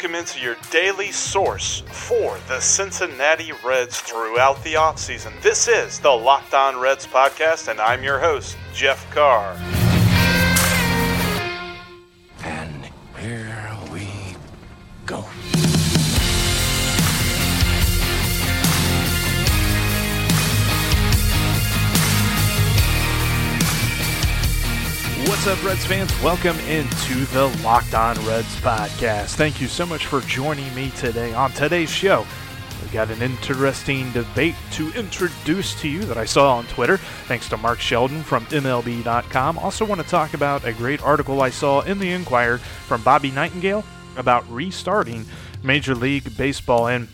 Welcome into your daily source for the Cincinnati Reds throughout the offseason. This is the Locked On Reds podcast, and I'm your host, Jeff Carr. What's up, Reds fans? Welcome into the Locked On Reds podcast. Thank you so much for joining me today. On today's show, we got an interesting debate to introduce to you that I saw on Twitter, thanks to Mark Sheldon from MLB.com. Also, want to talk about a great article I saw in the Enquirer from Bobby Nightengale about restarting Major League Baseball. And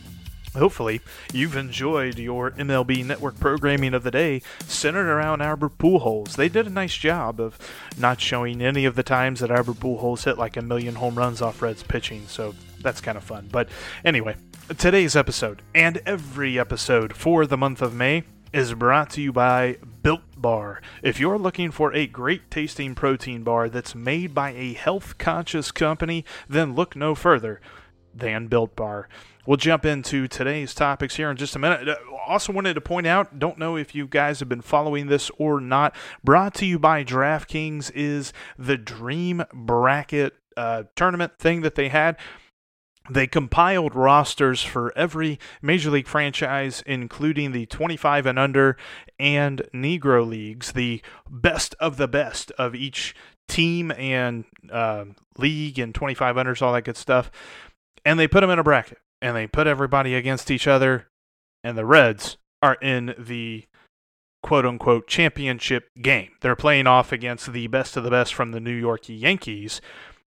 Hopefully, you've enjoyed your MLB network programming of the day centered around Albert Pujols. They did a nice job of not showing any of the times that Albert Pujols hit like a million home runs off Reds pitching, so that's kind of fun. But anyway, today's episode and every episode for the month of May is brought to you by Built Bar. If you're looking for a great tasting protein bar that's made by a health conscious company, then look no further than Built Bar. We'll jump into today's topics here in just a minute. Uh, Also, wanted to point out, don't know if you guys have been following this or not. Brought to you by DraftKings is the Dream Bracket uh, tournament thing that they had. They compiled rosters for every Major League franchise, including the 25 and under and Negro leagues, the best of the best of each team and uh, league and 25 unders, all that good stuff. And they put them in a bracket and they put everybody against each other, and the Reds are in the quote unquote championship game. They're playing off against the best of the best from the New York Yankees.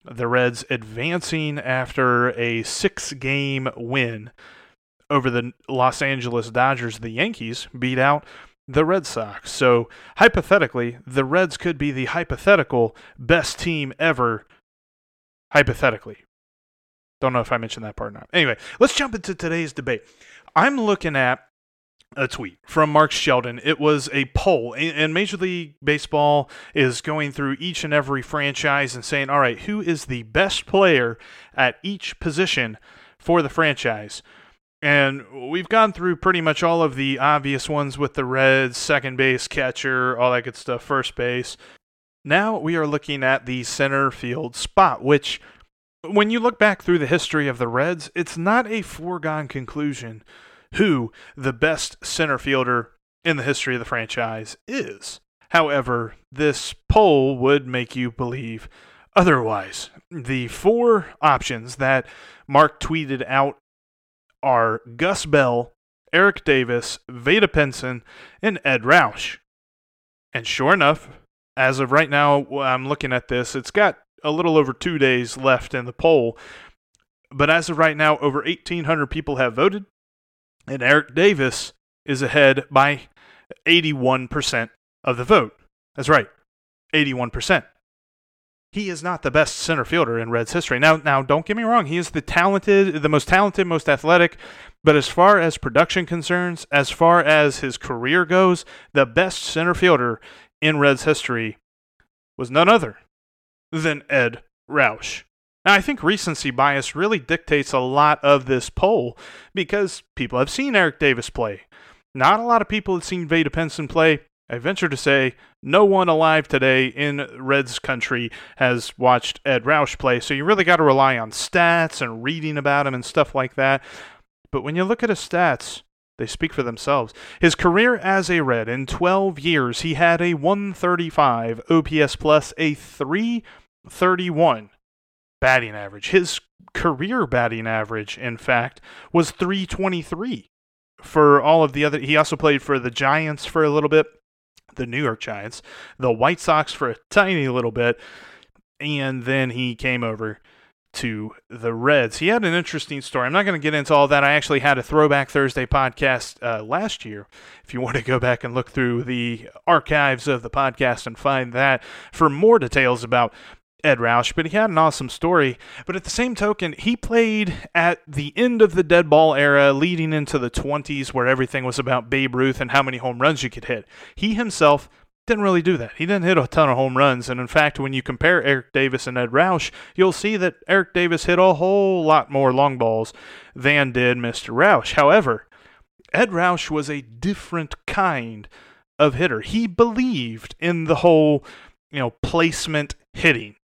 The Reds advancing after a six game win over the Los Angeles Dodgers. The Yankees beat out the Red Sox. So, hypothetically, the Reds could be the hypothetical best team ever, hypothetically. Don't know if I mentioned that part or not. Anyway, let's jump into today's debate. I'm looking at a tweet from Mark Sheldon. It was a poll, and Major League Baseball is going through each and every franchise and saying, all right, who is the best player at each position for the franchise? And we've gone through pretty much all of the obvious ones with the Reds, second base, catcher, all that good stuff, first base. Now we are looking at the center field spot, which when you look back through the history of the Reds, it's not a foregone conclusion who the best center fielder in the history of the franchise is. However, this poll would make you believe otherwise. The four options that Mark tweeted out are Gus Bell, Eric Davis, Vada Pinson, and Ed Roush. And sure enough, as of right now, I'm looking at this, it's got a little over two days left in the poll. But as of right now, over 1,800 people have voted, and Eric Davis is ahead by 81% of the vote. That's right, 81%. He is not the best center fielder in Reds history. Now, now, don't get me wrong. He is the talented, the most talented, most athletic. But as far as production concerns, as far as his career goes, the best center fielder in Reds history was none other than Ed Roush. Now, I think recency bias really dictates a lot of this poll because people have seen Eric Davis play. Not a lot of people have seen Vada Pinson play. I venture to say no one alive today in Reds country has watched Ed Roush play, so you really got to rely on stats and reading about him and stuff like that. But when you look at his stats, they speak for themselves. His career as a Red in 12 years, he had a 135 OPS plus, a 331 batting average. His career batting average, in fact, was 323 for all of the other. He also played for the Giants for a little bit, the New York Giants, the White Sox for a tiny little bit, and then he came over to the Reds. He had an interesting story. I'm not going to get into all that. I actually had a Throwback Thursday podcast uh, last year. If you want to go back and look through the archives of the podcast and find that for more details about Ed Roush, but he had an awesome story. But at the same token, he played at the end of the dead ball era, leading into the 20s, where everything was about Babe Ruth and how many home runs you could hit. He himself didn't really do that. He didn't hit a ton of home runs. And in fact, when you compare Eric Davis and Ed Roush, you'll see that Eric Davis hit a whole lot more long balls than did Mr. Roush. However, Ed Roush was a different kind of hitter. He believed in the whole, you know, placement hitting.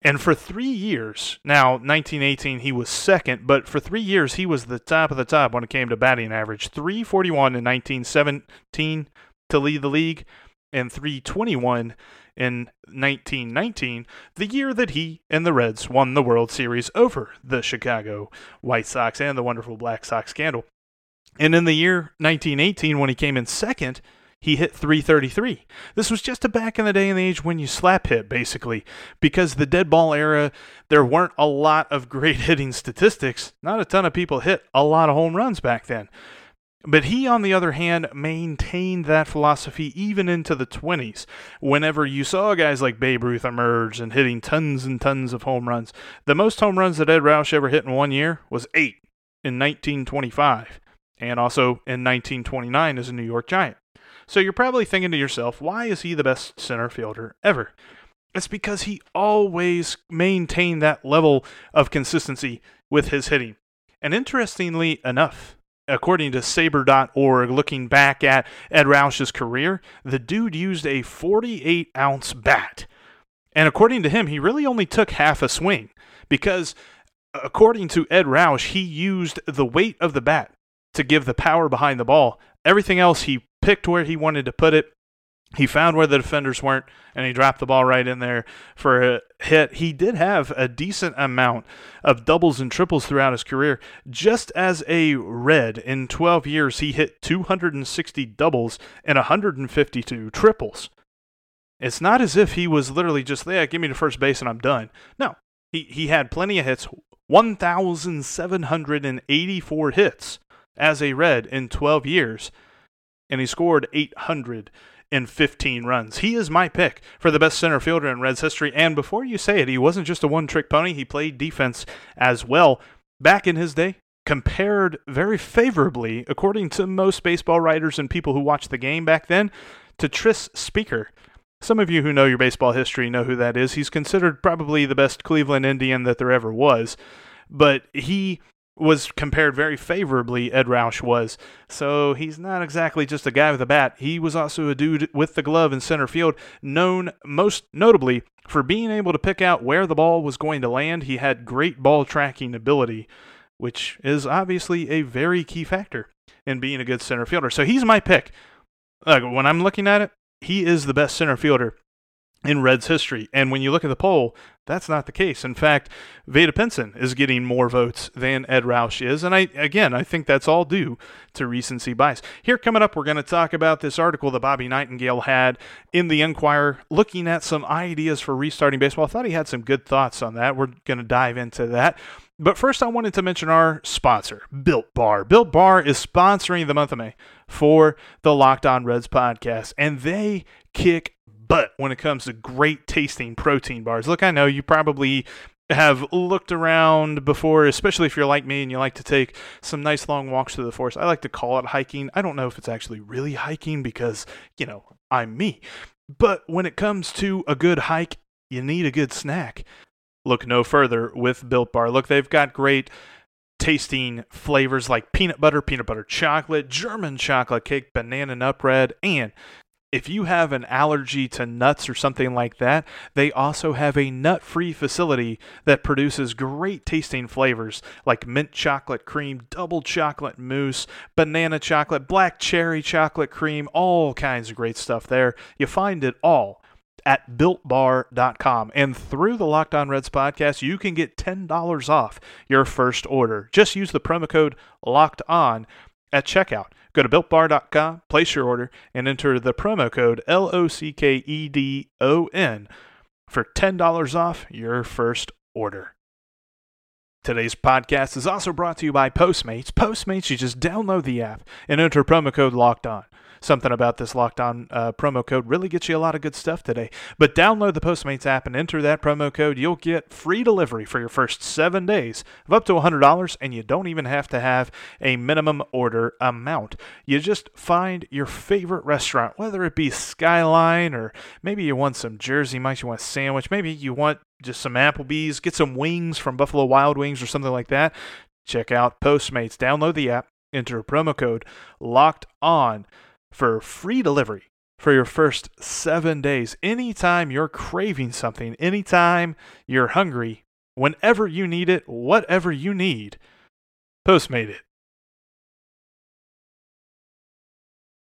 And for three years, now 1918 he was second, but for three years he was the top of the top when it came to batting average. 341 in 1917 to lead the league and 321 in 1919, the year that he and the Reds won the World Series over the Chicago White Sox and the wonderful Black Sox scandal. And in the year 1918, when he came in second, he hit 333. This was just a back in the day and age when you slap hit, basically, because the dead ball era, there weren't a lot of great hitting statistics. Not a ton of people hit a lot of home runs back then. But he, on the other hand, maintained that philosophy even into the 20s. Whenever you saw guys like Babe Ruth emerge and hitting tons and tons of home runs, the most home runs that Ed Roush ever hit in one year was eight in 1925, and also in 1929 as a New York Giant. So you're probably thinking to yourself, why is he the best center fielder ever? It's because he always maintained that level of consistency with his hitting. And interestingly enough, according to SABR.org, looking back at Ed Roush's career, the dude used a 48 ounce bat. And according to him, he really only took half a swing because, according to Ed Roush, he used the weight of the bat to give the power behind the ball. Everything else, he picked where he wanted to put it he found where the defenders weren't and he dropped the ball right in there for a hit. He did have a decent amount of doubles and triples throughout his career. Just as a Red, in 12 years, he hit 260 doubles and 152 triples. It's not as if he was literally just, yeah, give me the first base and I'm done. No, he, he had plenty of hits, 1,784 hits as a Red in 12 years, and he scored 800 in 15 runs. He is my pick for the best center fielder in Reds history. And before you say it, he wasn't just a one trick pony, he played defense as well. Back in his day, compared very favorably, according to most baseball writers and people who watched the game back then, to Tris Speaker. Some of you who know your baseball history know who that is. He's considered probably the best Cleveland Indian that there ever was. But he was compared very favorably, Ed Roush was. So he's not exactly just a guy with a bat. He was also a dude with the glove in center field, known most notably for being able to pick out where the ball was going to land. He had great ball tracking ability, which is obviously a very key factor in being a good center fielder. So he's my pick. Like, when I'm looking at it, he is the best center fielder in Reds history. And when you look at the poll, that's not the case. In fact, Vada Pinson is getting more votes than Ed Roush is. And I again, I think that's all due to recency bias. Here coming up, we're going to talk about this article that Bobby Nightengale had in the Enquirer looking at some ideas for restarting baseball. I thought he had some good thoughts on that. We're going to dive into that. But first, I wanted to mention our sponsor, Built Bar. Built Bar is sponsoring the month of May for the Locked On Reds podcast, and they kick but when it comes to great tasting protein bars, look, I know you probably have looked around before, especially if you're like me and you like to take some nice long walks through the forest. I like to call it hiking. I don't know if it's actually really hiking because, you know, I'm me. But when it comes to a good hike, you need a good snack. Look no further with Built Bar. Look, they've got great tasting flavors like peanut butter, peanut butter chocolate, German chocolate cake, banana nut bread, and if you have an allergy to nuts or something like that, they also have a nut free facility that produces great tasting flavors like mint chocolate cream, double chocolate mousse, banana chocolate, black cherry chocolate cream, all kinds of great stuff there. You find it all at builtbar.com. And through the Locked On Reds podcast, you can get $10 off your first order. Just use the promo code LOCKED ON at checkout. Go to builtbar.com, place your order, and enter the promo code L O C K E D O N for $10 off your first order. Today's podcast is also brought to you by Postmates. Postmates, you just download the app and enter promo code locked on. Something about this locked on uh, promo code really gets you a lot of good stuff today. But download the Postmates app and enter that promo code. You'll get free delivery for your first seven days of up to $100, and you don't even have to have a minimum order amount. You just find your favorite restaurant, whether it be Skyline or maybe you want some Jersey Mike's, you want a sandwich, maybe you want just some Applebee's, get some wings from Buffalo Wild Wings or something like that. Check out Postmates. Download the app, enter a promo code locked on for free delivery for your first seven days. Anytime you're craving something, anytime you're hungry, whenever you need it, whatever you need, Postmate it.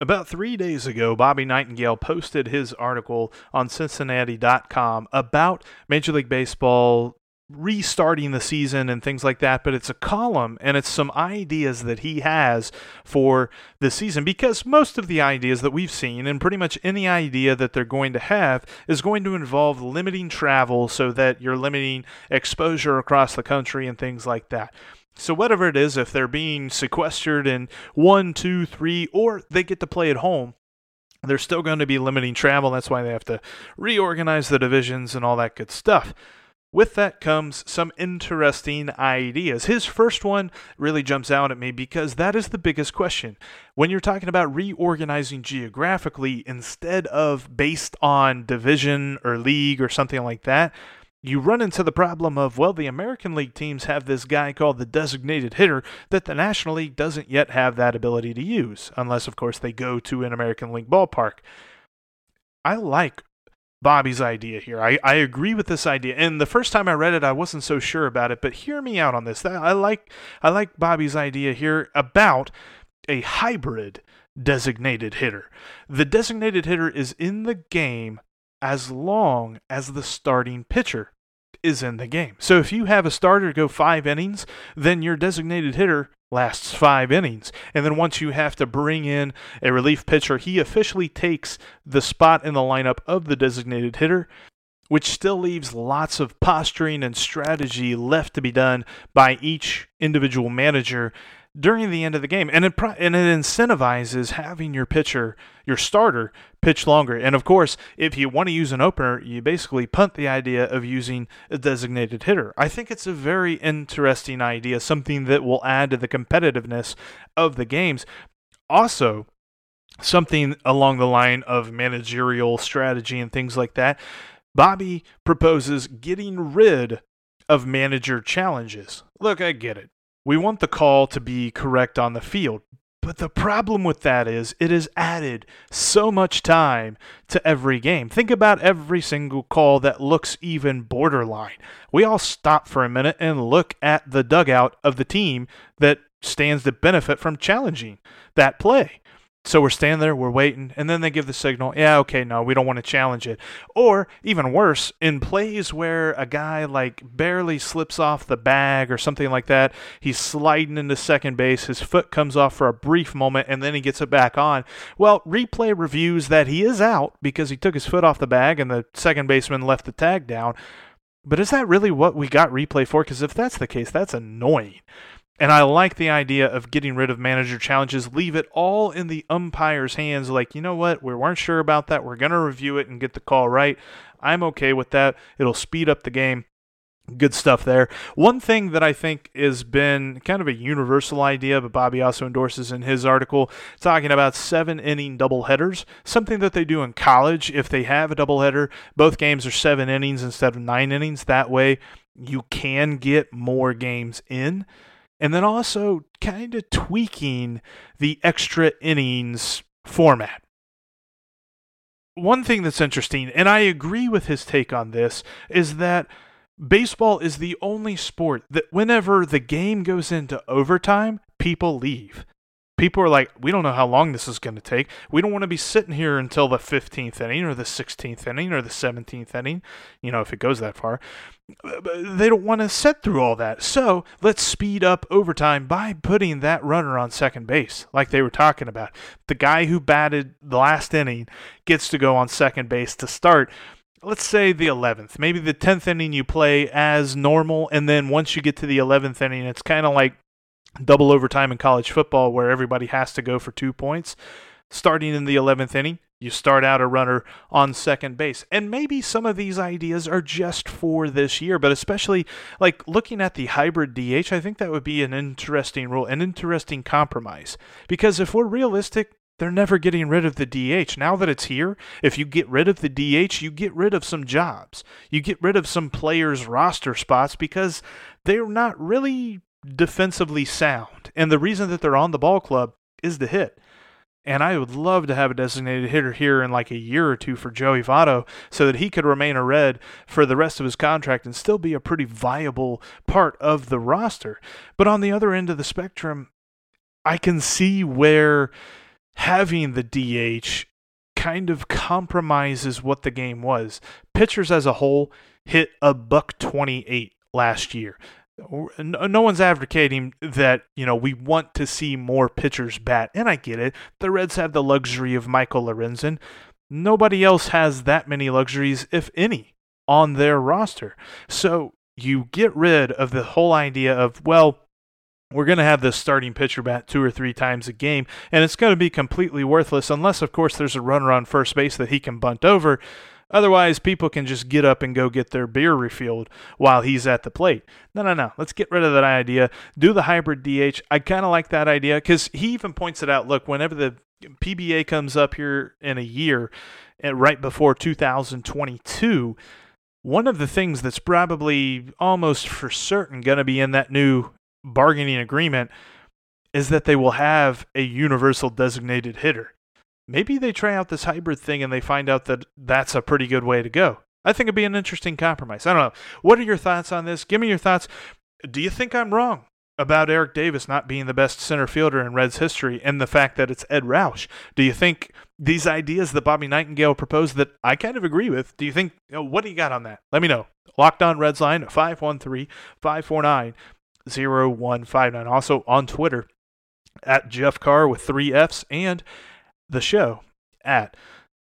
About three days ago, Bobby Nightengale posted his article on Cincinnati.com about Major League Baseball restarting the season and things like that, but it's a column and it's some ideas that he has for the season because most of the ideas that we've seen and pretty much any idea that they're going to have is going to involve limiting travel so that you're limiting exposure across the country and things like that. So, whatever it is, if they're being sequestered in one, two, three, or they get to play at home, they're still going to be limiting travel. That's why they have to reorganize the divisions and all that good stuff. With that comes some interesting ideas. His first one really jumps out at me because that is the biggest question. When you're talking about reorganizing geographically instead of based on division or league or something like that, you run into the problem of, well, the American League teams have this guy called the designated hitter that the National League doesn't yet have that ability to use, unless, of course, they go to an American League ballpark. I like Bobby's idea here. I, I agree with this idea. And the first time I read it, I wasn't so sure about it, but hear me out on this. I like I like Bobby's idea here about a hybrid designated hitter. The designated hitter is in the game as long as the starting pitcher is in the game. So if you have a starter go 5 innings, then your designated hitter lasts five innings. And then once you have to bring in a relief pitcher, he officially takes the spot in the lineup of the designated hitter, which still leaves lots of posturing and strategy left to be done by each individual manager during the end of the game, and it and it incentivizes having your pitcher, your starter, pitch longer. And of course, if you want to use an opener, you basically punt the idea of using a designated hitter. I think it's a very interesting idea, something that will add to the competitiveness of the games. Also, something along the line of managerial strategy and things like that. Bobby proposes getting rid of manager challenges. Look, I get it. We want the call to be correct on the field. But the problem with that is it has added so much time to every game. Think about every single call that looks even borderline. We all stop for a minute and look at the dugout of the team that stands to benefit from challenging that play. So we're standing there, we're waiting, and then they give the signal, yeah, okay, no, we don't want to challenge it. Or even worse, in plays where a guy like barely slips off the bag or something like that, he's sliding into second base, his foot comes off for a brief moment, and then he gets it back on. Well, replay reviews that he is out because he took his foot off the bag and the second baseman left the tag down. But is that really what we got replay for? Because if that's the case, that's annoying. And I like the idea of getting rid of manager challenges, leave it all in the umpire's hands. Like, you know what? We weren't sure about that. We're going to review it and get the call right. I'm okay with that. It'll speed up the game. Good stuff there. One thing that I think has been kind of a universal idea, but Bobby also endorses in his article, talking about seven inning doubleheaders, something that they do in college. If they have a doubleheader, both games are seven innings instead of nine innings. That way, you can get more games in and then also kind of tweaking the extra innings format. One thing that's interesting, and I agree with his take on this, is that baseball is the only sport that whenever the game goes into overtime, people leave people are like, we don't know how long this is going to take. We don't want to be sitting here until the 15th inning or the 16th inning or the 17th inning, you know, if it goes that far. They don't want to sit through all that. So let's speed up overtime by putting that runner on second base, like they were talking about. The guy who batted the last inning gets to go on second base to start. let's say the 11th, maybe the 10th inning you play as normal, and then once you get to the 11th inning, it's kind of like double overtime in college football where everybody has to go for two points. Starting in the 11th inning, you start out a runner on second base. And maybe some of these ideas are just for this year, but especially like looking at the hybrid DH, I think that would be an interesting rule, an interesting compromise. Because if we're realistic, they're never getting rid of the DH. Now that it's here, if you get rid of the DH, you get rid of some jobs. You get rid of some players' roster spots because they're not really defensively sound. And the reason that they're on the ball club is the hit. And I would love to have a designated hitter here in like a year or two for Joey Votto so that he could remain a red for the rest of his contract and still be a pretty viable part of the roster. But on the other end of the spectrum, I can see where having the DH kind of compromises what the game was. Pitchers as a whole hit a buck 28 last year Oh, uh, no one's advocating that you know we want to see more pitchers bat and i get it. The reds have the luxury of michael lorenzen. Nobody else has that many luxuries if any on their roster. So you get rid of the whole idea of well we're going to have this starting pitcher bat two or three times a game and it's going to be completely worthless unless of course there's a runner on first base that he can bunt over Otherwise, people can just get up and go get their beer refilled while he's at the plate. No, no, no. Let's get rid of that idea. Do the hybrid DH. I kind of like that idea because he even points it out. Look, whenever the PBA comes up here in a year, eh, right before 2022, one of the things that's probably almost for certain going to be in that new bargaining agreement is that they will have a universal designated hitter maybe they try out this hybrid thing and they find out that that's a pretty good way to go. I think it'd be an interesting compromise. I don't know. What are your thoughts on this? Give me your thoughts. Do you think I'm wrong about Eric Davis not being the best center fielder in Reds history and the fact that it's Ed Roush? Do you think these ideas that Bobby Nightengale proposed that I kind of agree with, do you think, you know, what do you got on that? Let me know. Locked on Reds line 513 549 0159. Also on Twitter at Jeff Carr with three F's and the show at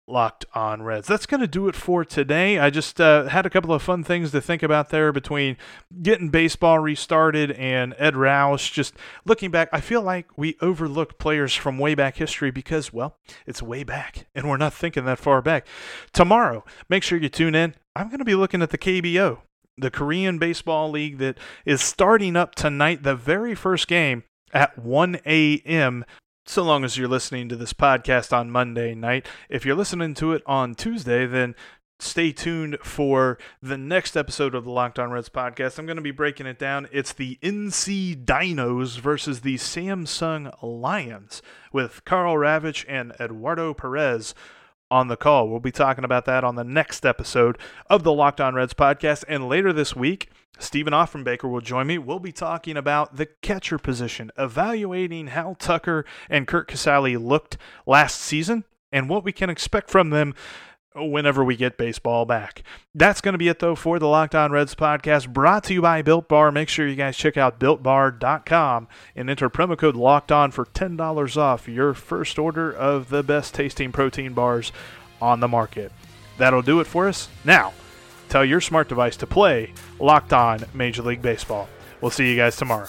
Locked on Reds. That's going to do it for today. I just uh, had a couple of fun things to think about there between getting baseball restarted and Ed Roush. Just looking back, I feel like we overlook players from way back history because, well, it's way back and we're not thinking that far back. Tomorrow, make sure you tune in. I'm going to be looking at the KBO, the Korean Baseball League that is starting up tonight, the very first game at 1 a.m so long as you're listening to this podcast on Monday night. If you're listening to it on Tuesday, then stay tuned for the next episode of the Locked On Reds podcast. I'm going to be breaking it down. It's the NC Dinos versus the Samsung Lions with Karl Ravech and Eduardo Perez on the call. We'll be talking about that on the next episode of the Locked On Reds podcast. And later this week, Stephen Offenbaker will join me. We'll be talking about the catcher position, evaluating how Tucker and Curt Casali looked last season and what we can expect from them whenever we get baseball back. That's going to be it, though, for the Locked On Reds podcast brought to you by Built Bar. Make sure you guys check out builtbar.com and enter promo code Locked On for $10 off your first order of the best tasting protein bars on the market. That'll do it for us. Now, tell your smart device to play Locked On Major League Baseball. We'll see you guys tomorrow.